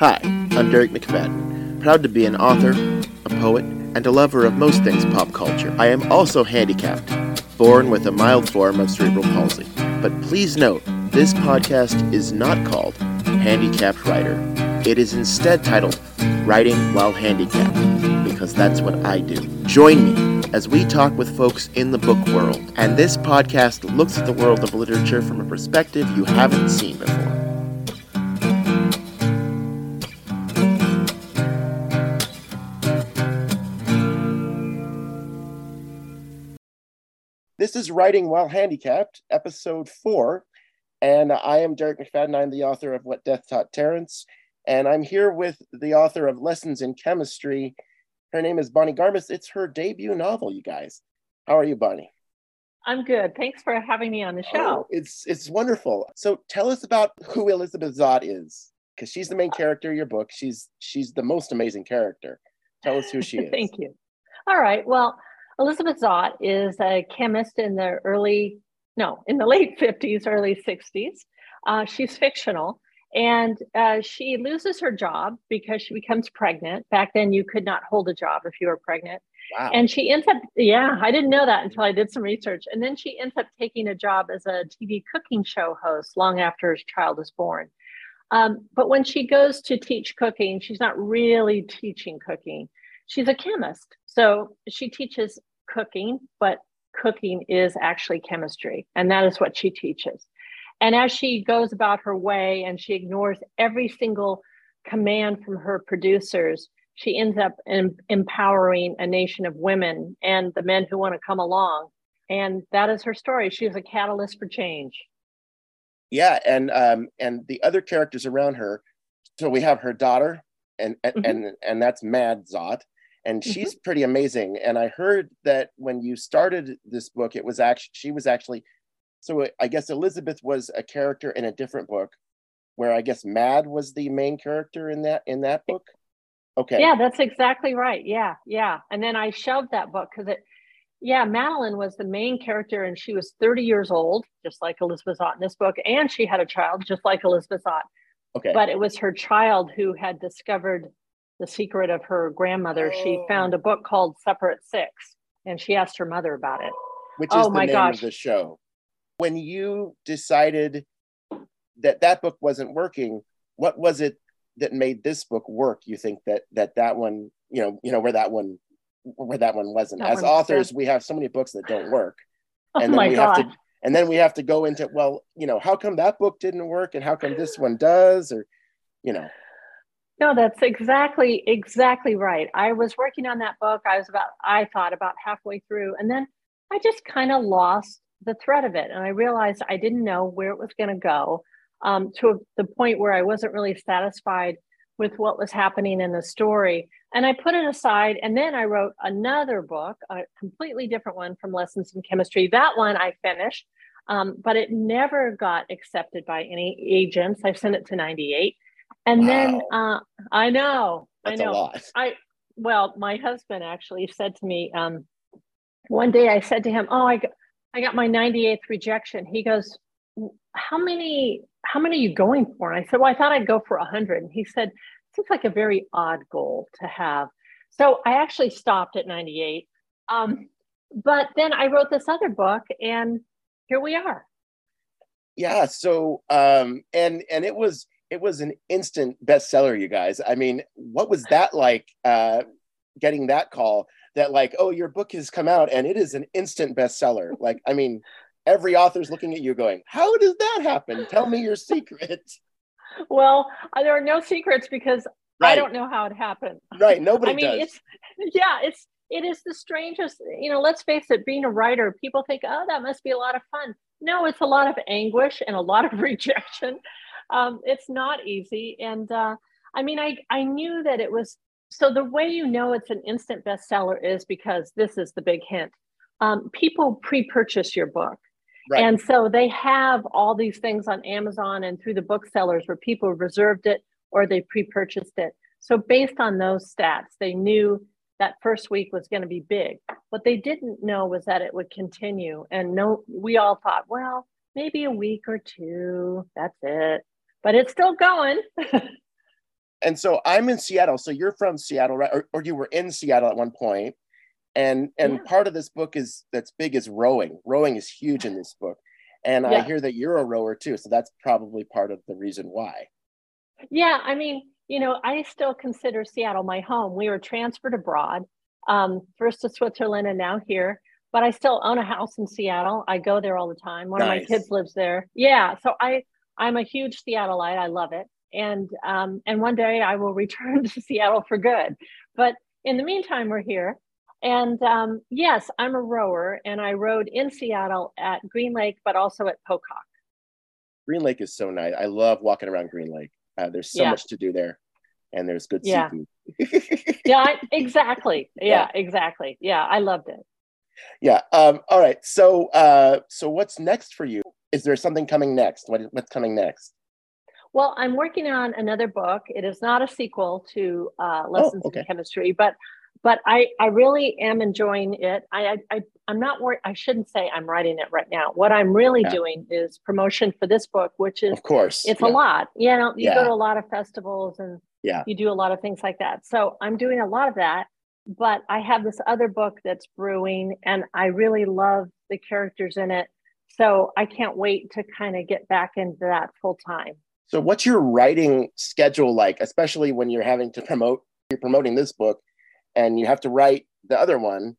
Hi, I'm Derek McFadden, proud to be an author, a poet, and a lover of most things pop culture. I am also handicapped, born with a mild form of cerebral palsy. But please note, this podcast is not called Handicapped Writer. It is instead titled Writing While Handicapped, because that's what I do. Join me as we talk with folks in the book world, and this podcast looks at the world of literature from a perspective you haven't seen before. Is Writing While Handicapped, episode four. And I am Derek McFadden. I'm the author of What Death Taught Terrence. And I'm here with the author of Lessons in Chemistry. Her name is Bonnie Garmus. It's her debut novel, you guys. How are you, Bonnie? I'm good. Thanks for having me on the show. Oh, it's it's wonderful. So tell us about who Elizabeth Zott is, because she's the main character of your book. She's she's the most amazing character. Tell us who she is. Thank you. All right. Well, Elizabeth Zott is a chemist in the early, no, in the late 50s, early 60s. Uh, she's fictional and uh, she loses her job because she becomes pregnant. Back then, you could not hold a job if you were pregnant. Wow. And she ends up, yeah, I didn't know that until I did some research. And then she ends up taking a job as a TV cooking show host long after her child is born. Um, but when she goes to teach cooking, she's not really teaching cooking. She's a chemist. So she teaches cooking, but cooking is actually chemistry. And that is what she teaches. And as she goes about her way and she ignores every single command from her producers, she ends up in, empowering a nation of women and the men who want to come along. And that is her story. She is a catalyst for change. Yeah, and um, and the other characters around her. So we have her daughter, and and mm-hmm. and, and that's Mad Zott, and mm-hmm. she's mm-hmm. pretty amazing. And I heard that when you started this book, it was actually she was actually so I guess Elizabeth was a character in a different book, where I guess Mad was the main character in that in that book. Okay. Yeah, that's exactly right. Yeah, yeah. And then I shoved that book because it, yeah, Madeline was the main character, and she was 30 years old, just like Elizabeth Zott in this book, and she had a child, just like Elizabeth Zott. Okay. But it was her child who had discovered the secret of her grandmother. Oh. She found oh. a book called Separate Six, and she asked her mother about it. Which is oh, the my name gosh. of the show when you decided that that book wasn't working what was it that made this book work you think that that that one you know you know where that one where that one wasn't that as authors we have so many books that don't work oh and then we God. have to and then we have to go into well you know how come that book didn't work and how come this one does or you know no that's exactly exactly right i was working on that book i was about i thought about halfway through and then i just kind of lost the thread of it. And I realized I didn't know where it was going to go um, to the point where I wasn't really satisfied with what was happening in the story. And I put it aside. And then I wrote another book, a completely different one from Lessons in Chemistry. That one I finished, um, but it never got accepted by any agents. I sent it to 98. And wow. then uh, I know, That's I know. I well, my husband actually said to me um, one day. I said to him, "Oh, I I got my 98th rejection. He goes, how many, how many are you going for? And I said, well, I thought I'd go for 100. And he said, seems like a very odd goal to have. So I actually stopped at 98. Um, but then I wrote this other book and here we are. Yeah. So, um, and, and it was, it was an instant bestseller, you guys. I mean, what was that like, uh, getting that call? that like, oh, your book has come out and it is an instant bestseller. Like, I mean, every author's looking at you going, how does that happen? Tell me your secret. Well, uh, there are no secrets because right. I don't know how it happened. Right. Nobody I mean, does. it's yeah, it's it is the strangest, you know, let's face it, being a writer, people think, oh, that must be a lot of fun. No, it's a lot of anguish and a lot of rejection. Um, it's not easy. And uh, I mean, I, I knew that it was so the way you know it's an instant bestseller is because this is the big hint. Um, people pre-purchase your book. Right. And so they have all these things on Amazon and through the booksellers where people reserved it or they pre-purchased it. So based on those stats, they knew that first week was going to be big. What they didn't know was that it would continue. And no, we all thought, well, maybe a week or two, that's it. But it's still going. and so I'm in Seattle. So you're from Seattle, right? Or, or you were in Seattle at one point. And and yeah. part of this book is that's big is rowing. Rowing is huge in this book. And yeah. I hear that you're a rower too. So that's probably part of the reason why. Yeah, I mean, you know, I still consider Seattle my home. We were transferred abroad, um, first to Switzerland and now here. But I still own a house in Seattle. I go there all the time. One nice. of my kids lives there. Yeah, so I I'm a huge Seattleite. I love it, and um, and one day I will return to Seattle for good. But in the meantime, we're here. And um, yes, I'm a rower, and I rowed in Seattle at Green Lake, but also at Pocock. Green Lake is so nice. I love walking around Green Lake. Uh, there's so yeah. much to do there, and there's good yeah. seafood. yeah, exactly. Yeah, yeah, exactly. Yeah, I loved it. Yeah. Um, all right. So, uh, so what's next for you? Is there something coming next? What, what's coming next? Well, I'm working on another book. It is not a sequel to uh, oh, Lessons oh, okay. in Chemistry, but but I, I really am enjoying it. I, I, I'm not worried. I shouldn't say I'm writing it right now. What I'm really yeah. doing is promotion for this book, which is, of course, it's yeah. a lot. You know, you yeah. go to a lot of festivals and yeah, you do a lot of things like that. So I'm doing a lot of that. But I have this other book that's brewing, and I really love the characters in it. So I can't wait to kind of get back into that full time. So, what's your writing schedule like, especially when you're having to promote? You're promoting this book and you have to write the other one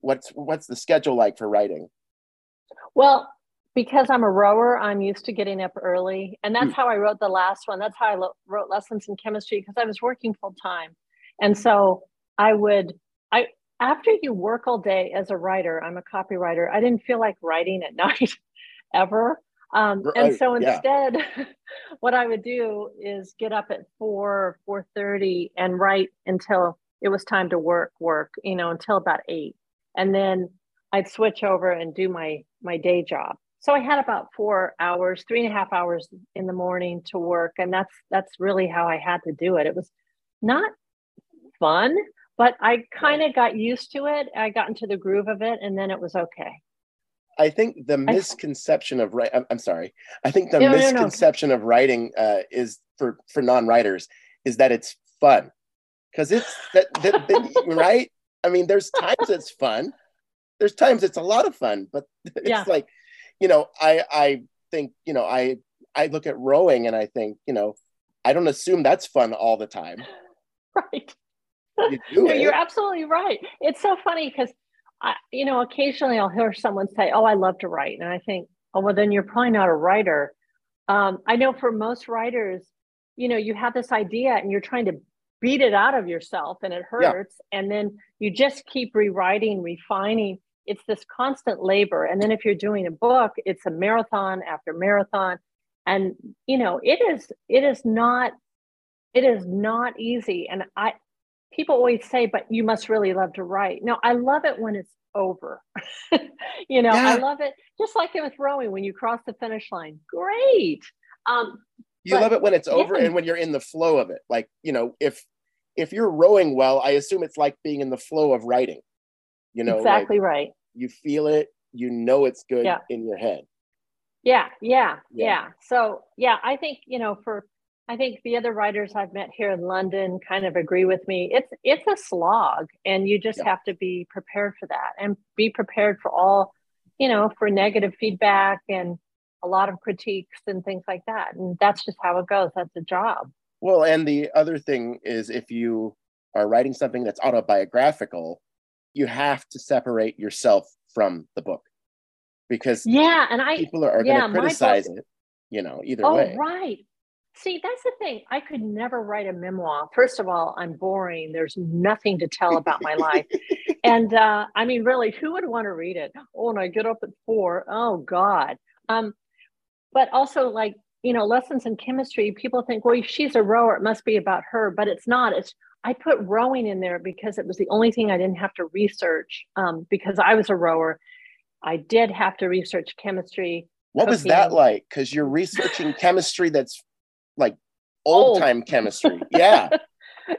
what's what's the schedule like for writing well because i'm a rower i'm used to getting up early and that's mm. how i wrote the last one that's how i lo- wrote lessons in chemistry because i was working full time and so i would i after you work all day as a writer i'm a copywriter i didn't feel like writing at night ever um, and so instead yeah. what i would do is get up at 4 4.30 and write until it was time to work, work, you know, until about eight. And then I'd switch over and do my my day job. So I had about four hours, three and a half hours in the morning to work. And that's that's really how I had to do it. It was not fun, but I kind of got used to it. I got into the groove of it and then it was okay. I think the misconception of right. I'm, I'm, sorry. I think the no, misconception no, no. of writing uh, is for for non-writers is that it's fun because it's that, that, that right. I mean, there's times it's fun. There's times it's a lot of fun, but it's yeah. like, you know, I I think you know I I look at rowing and I think you know I don't assume that's fun all the time. Right. You no, you're absolutely right. It's so funny because I, you know, occasionally I'll hear someone say, "Oh, I love to write," and I think, "Oh, well, then you're probably not a writer." Um, I know for most writers, you know, you have this idea and you're trying to beat it out of yourself and it hurts yeah. and then you just keep rewriting refining it's this constant labor and then if you're doing a book it's a marathon after marathon and you know it is it is not it is not easy and i people always say but you must really love to write no i love it when it's over you know yeah. i love it just like it with rowing when you cross the finish line great um you but, love it when it's over yeah. and when you're in the flow of it like you know if if you're rowing well, I assume it's like being in the flow of writing. You know, exactly like right. You feel it, you know it's good yeah. in your head. Yeah, yeah, yeah, yeah. So yeah, I think, you know, for I think the other writers I've met here in London kind of agree with me. It's it's a slog and you just yeah. have to be prepared for that and be prepared for all, you know, for negative feedback and a lot of critiques and things like that. And that's just how it goes. That's a job. Well, and the other thing is if you are writing something that's autobiographical, you have to separate yourself from the book because yeah, and I people are, are yeah, going to criticize book, it, you know, either oh, way. right. See, that's the thing. I could never write a memoir. First of all, I'm boring. There's nothing to tell about my life. and uh, I mean, really, who would want to read it? Oh, and I get up at four. Oh God. Um, but also like you know, lessons in chemistry, people think, well, she's a rower, it must be about her, but it's not. It's I put rowing in there because it was the only thing I didn't have to research um, because I was a rower. I did have to research chemistry. What was that like? Because you're researching chemistry that's like old time chemistry. Yeah.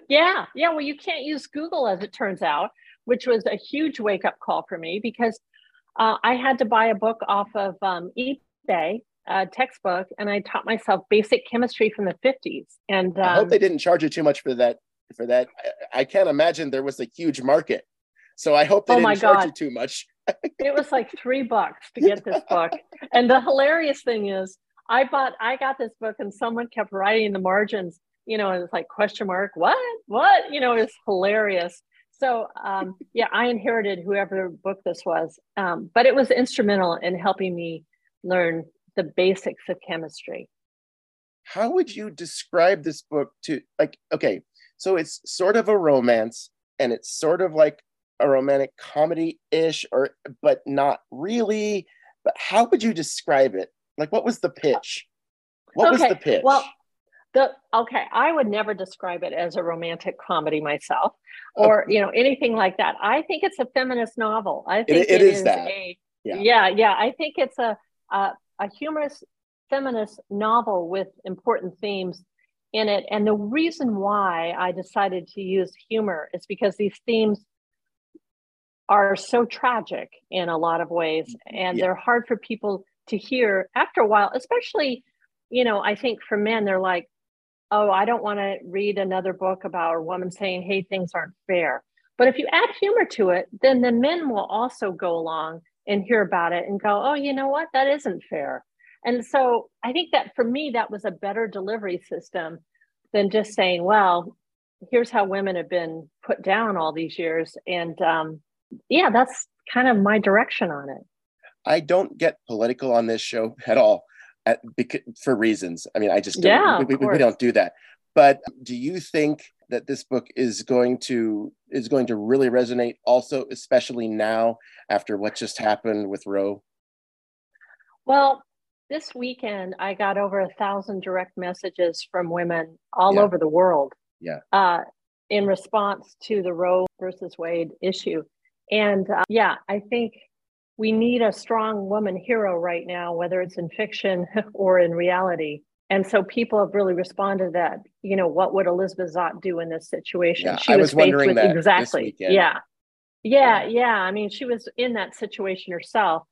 yeah. Yeah. Well, you can't use Google as it turns out, which was a huge wake up call for me because uh, I had to buy a book off of um, eBay uh, textbook and I taught myself basic chemistry from the 50s. And um, I hope they didn't charge you too much for that. For that, I, I can't imagine there was a huge market. So I hope they Oh didn't charge God. you too much. it was like three bucks to get this book. And the hilarious thing is, I bought, I got this book, and someone kept writing in the margins, you know, it's like question mark, what, what, you know, it's hilarious. So um, yeah, I inherited whoever book this was, um, but it was instrumental in helping me learn the basics of chemistry. How would you describe this book to like okay, so it's sort of a romance and it's sort of like a romantic comedy-ish or but not really. But how would you describe it? Like what was the pitch? What was the pitch? Well, the okay, I would never describe it as a romantic comedy myself, or you know anything like that. I think it's a feminist novel. I think it is that. a Yeah. yeah. yeah, I think it's a, a a humorous feminist novel with important themes in it. And the reason why I decided to use humor is because these themes are so tragic in a lot of ways, and Yeah. they're hard for people to hear after a while, especially you know, I think for men, they're like, oh, I don't want to read another book about a woman saying, hey, things aren't fair. But if you add humor to it, then the men will also go along and hear about it and go, oh, you know what? That isn't fair. And so I think that for me, that was a better delivery system than just saying, well, here's how women have been put down all these years. And um, yeah, that's kind of my direction on it. I don't get political on this show at all, at, because, for reasons. I mean, I just don't, Yeah, we, we, we don't do that. But do you think that this book is going to is going to really resonate also, especially now after what just happened with Roe? Well, this weekend I got over a thousand direct messages from women all Yeah. over the world. Yeah. Uh, in response to the Roe versus Wade issue, and uh, yeah, I think we need a strong woman hero right now, whether it's in fiction or in reality. And so people have really responded to that. You know, what would Elizabeth Zott do in this situation? Yeah, I was wondering that this exactly. Yeah. Yeah, Yeah. yeah. I mean, she was in that situation herself.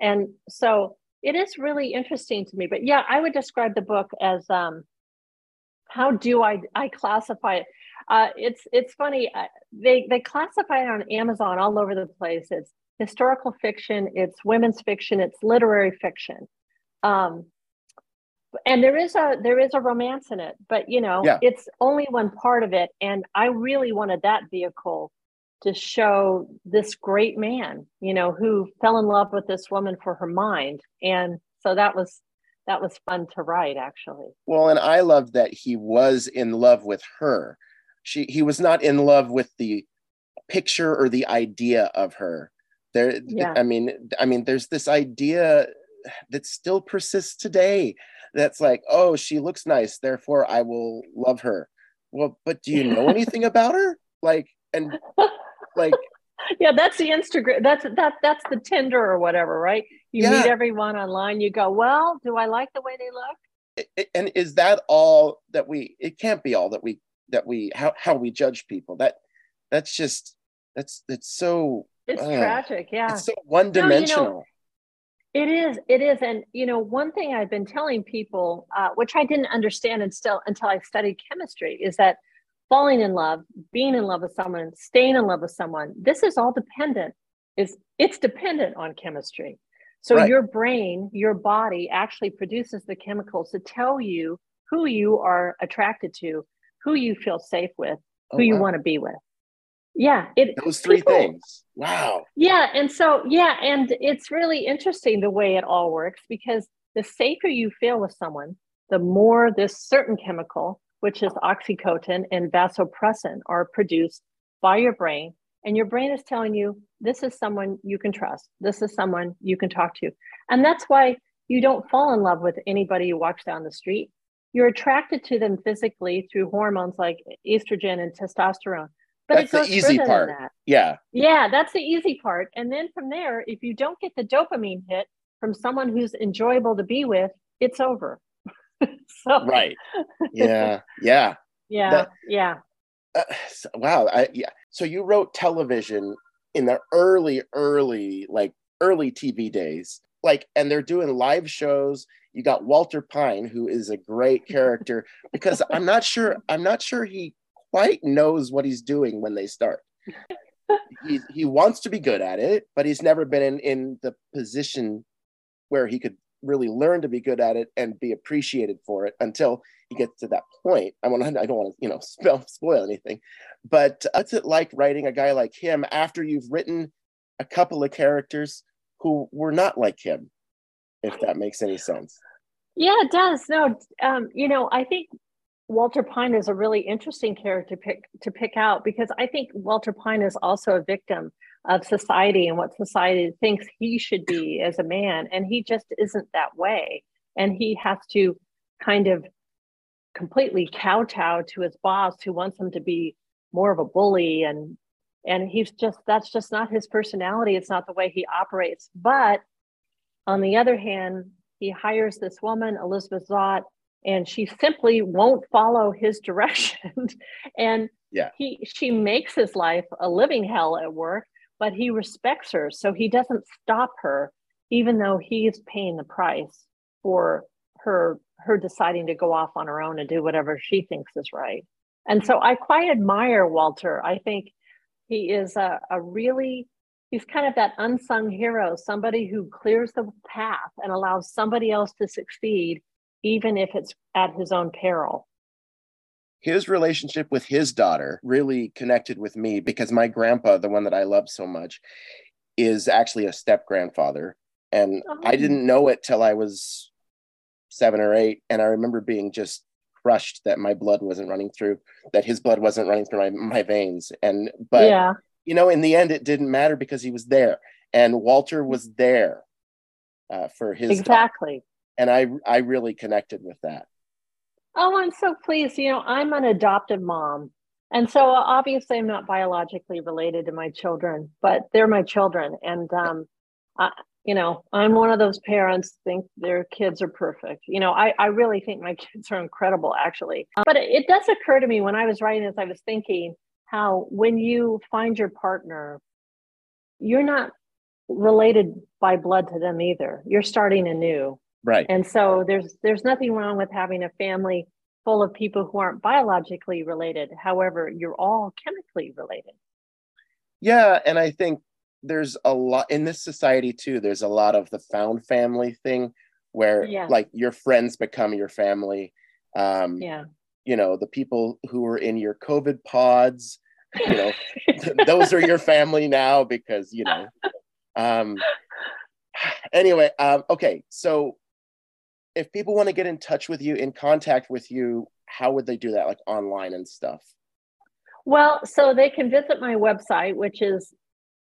And so it is really interesting to me. But yeah, I would describe the book as um, how do I I classify it? Uh, it's it's funny. Uh, they they classify it on Amazon all over the place. It's historical fiction. It's women's fiction. It's literary fiction. Um, and there is a there is a romance in it, but you know, Yeah. it's only one part of it. And I really wanted that vehicle to show this great man, you know, who fell in love with this woman for her mind. And so that was that was fun to write actually. Well, and I love that he was in love with her. She he was not in love with the picture or the idea of her. There Yeah. I mean I mean there's this idea that still persists today that's like, "Oh, she looks nice, therefore I will love her." Well, but do you know anything about her? Like and like yeah, that's the Instagram. That's that that's the Tinder or whatever, right? You meet everyone online. You go, well, do I like the way they look? and is that all that we it can't be all that we that we how how we judge people. That that's just that's it's so It's tragic. Yeah, it's so one dimensional. it is. It is. And you know, one thing I've been telling people, uh, which I didn't understand until until I studied chemistry, is that falling in love, being in love with someone, staying in love with someone, this is all dependent. Is it's dependent on chemistry. So Right. your brain, your body actually produces the chemicals to tell you who you are attracted to, who you feel safe with, Oh, who you want to be with. Yeah, it those three people- things. Wow. yeah, and so yeah, and it's really interesting the way it all works because the safer you feel with someone, the more this certain chemical, which is oxytocin and vasopressin, are produced by your brain, and your brain is telling you this is someone you can trust, this is someone you can talk to, and that's why you don't fall in love with anybody you walks down the street. You're attracted to them physically through hormones like estrogen and testosterone. But That's it the easy part. Yeah. Yeah, that's the easy part. And then from there, if you don't get the dopamine hit from someone who's enjoyable to be with, it's over. so Right. Yeah. Yeah. yeah, That- yeah. Uh, wow. I, yeah. So you wrote television in the early, early, like early TV days, like, and they're doing live shows you got Walter Pine, who is a great character because I'm not sure I'm not sure he quite knows what he's doing when they start. he, he wants to be good at it, but he's never been in, in the position where he could really learn to be good at it and be appreciated for it until he gets to that point. I want to. I don't want to you know spoil, spoil anything, but what's it like writing a guy like him after you've written a couple of characters who were not like him, if that makes any sense? Yeah, it does. No, um, you know, I think Walter Pine is a really interesting character pick to pick out because I think Walter Pine is also a victim of society and what society thinks he should be as a man, and he just isn't that way. And he has to kind of completely kowtow to his boss who wants him to be more of a bully. And and he's just that's just not his personality. It's not the way he operates. But on the other hand he hires this woman elizabeth zott and she simply won't follow his direction and yeah. he she makes his life a living hell at work but he respects her so he doesn't stop her even though he's paying the price for her her deciding to go off on her own and do whatever she thinks is right. And so i quite admire walter. I think he is a, a really he's kind of that unsung hero somebody who clears the path and allows somebody else to succeed even if it's at his own peril his relationship with his daughter really connected with me because my grandpa the one that i love so much is actually a step grandfather and oh. i didn't know it till i was seven or eight and i remember being just crushed that my blood wasn't running through, that his blood wasn't running through my, my veins. And, but, yeah. you know, in the end, it didn't matter because he was there and Walter was there uh, for his. Exactly. And I, I really connected with that. Oh, I'm so pleased. You know, I'm an adoptive mom. And so obviously I'm not biologically related to my children, but they're my children. And um, I, you know, I'm one of those parents think their kids are perfect. You know, I, I really think my kids are incredible, actually. But it, it does occur to me when I was writing this, I was thinking how when you find your partner, you're not related by blood to them either. You're starting anew. Right. And so there's there's nothing wrong with having a family full of people who aren't biologically related. However, you're all chemically related. Yeah, and I think there's a lot in this society too there's a lot of the found family thing where yeah. like your friends become your family um yeah you know the people who are in your covid pods you know those are your family now because you know um anyway um okay so if people want to get in touch with you in contact with you how would they do that like online and stuff well so they can visit my website which is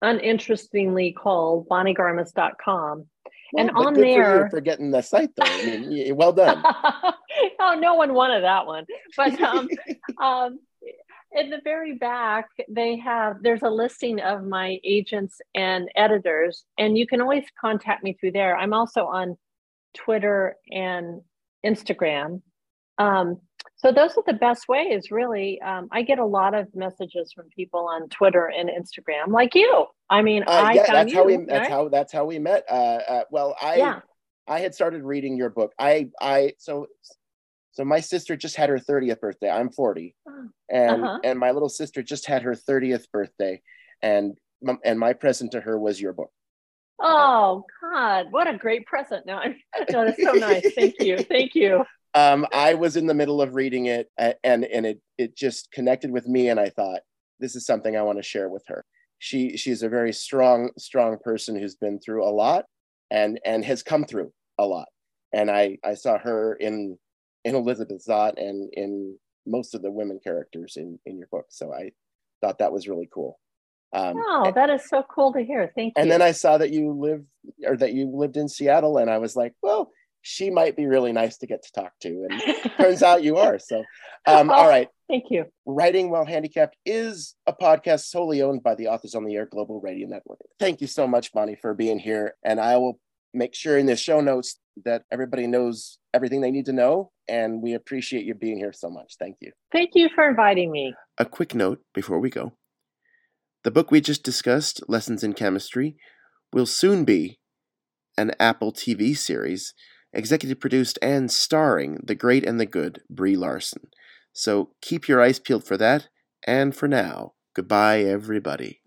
uninterestingly called bonniegarmus.com. Well, and on there, for, for, getting the site though, I mean, well done. oh, no one wanted that one. But um, um, in the very back, they have there's a listing of my agents and editors, and you can always contact me through there. I'm also on Twitter and Instagram. Um, so those are the best ways, really. Um, I get a lot of messages from people on Twitter and Instagram, like you. I mean, uh, I yeah, that's you, how we that's right? how that's how we met. Uh, uh, well, I yeah. I had started reading your book. I I so so my sister just had her 30th birthday. I'm 40, and uh-huh. and my little sister just had her 30th birthday, and and my present to her was your book. Oh God, what a great present! No, no, that's so nice. Thank you, thank you um, I was in the middle of reading it and and it it just connected with me and I thought this is something I want to share with her. She she's a very strong strong person who's been through a lot and and has come through a lot. And I I saw her in in Elizabeth Zott and in most of the women characters in in your book. So I thought that was really cool. Um, oh, that is so cool to hear. Thank you. And then I saw that you live or that you lived in Seattle, and I was like, well, she might be really nice to get to talk to. And turns out you are. So, um, all right. Thank you. Writing While Handicapped is a podcast solely owned by the Authors on the Air Global Radio Network. Thank you so much, Bonnie, for being here. And I will make sure in the show notes that everybody knows everything they need to know. And we appreciate you being here so much. Thank you. Thank you for inviting me. A quick note before we go the book we just discussed, Lessons in Chemistry, will soon be an Apple TV series executive produced and starring the great and the good Brie Larson. So keep your eyes peeled for that, and for now, goodbye, everybody.